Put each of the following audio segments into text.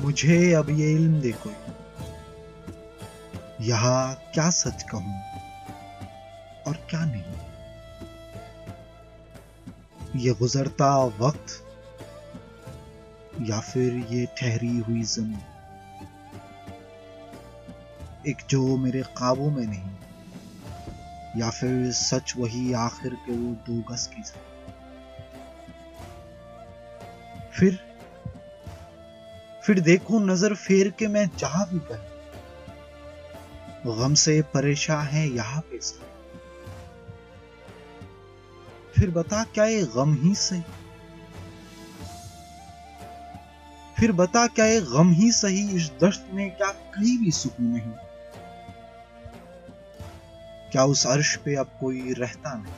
मुझे अब ये इल्म दे कोई यहाँ क्या सच कहूँ और क्या नहीं। ये गुजरता वक्त या फिर ये ठहरी हुई ज़मीन। एक जो मेरे काबू में नहीं, या फिर सच वही आखिर के वो दो गज की ज़मीन। फिर फिर देखो नज़र फेर के मैं जहाँ भी कहीं गम से परेशान है यहाँ पे से। फिर बता क्या ये गम ही सही फिर बता क्या ये गम ही सही इस दश्त में क्या कहीं भी सुकून नहीं? क्या उस अर्श पे अब कोई रहता नहीं?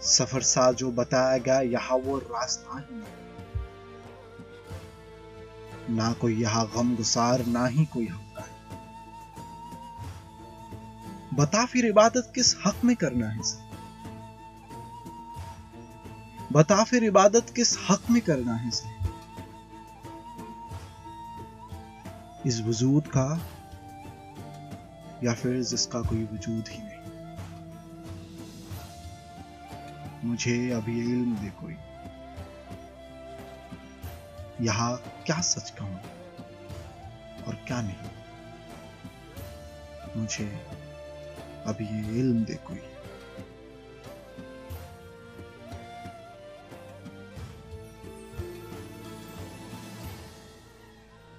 सफ़र सा जो बताया गया, यहाँ वो रास्ता ही नहीं। ना कोई यहाँ गम गुसार ना ही कोई हमका बता फिर इबादत किस हक में करना है सर बता फिर इबादत किस हक में करना है सर इस वजूद का या फिर जिसका कोई वजूद ही नहीं? मुझे अभी इल्म दे कोई यहाँ क्या सच कहूँ और क्या नहीं? मुझे अभी ये इल्म दे कोई